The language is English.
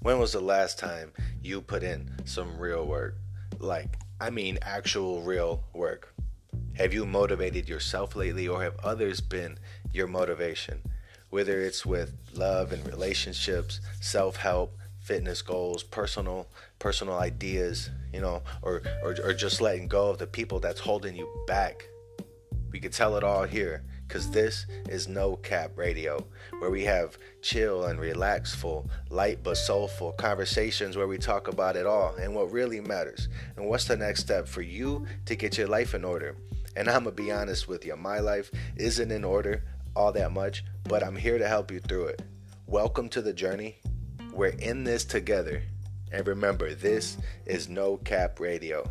When was the last time you put in some real work? Like, I mean, actual real work. Have you motivated yourself lately, or have others been your motivation? Whether it's with love and relationships, self help, fitness goals, personal personal ideas, you know, or, or or just letting go of the people that's holding you back. We could tell it all here because this is No Cap Radio, where we have chill and relaxful, light but soulful conversations where we talk about it all and what really matters and what's the next step for you to get your life in order. And I'm gonna be honest with you, my life isn't in order all that much, but I'm here to help you through it. Welcome to the journey. We're in this together. And remember, this is No Cap Radio.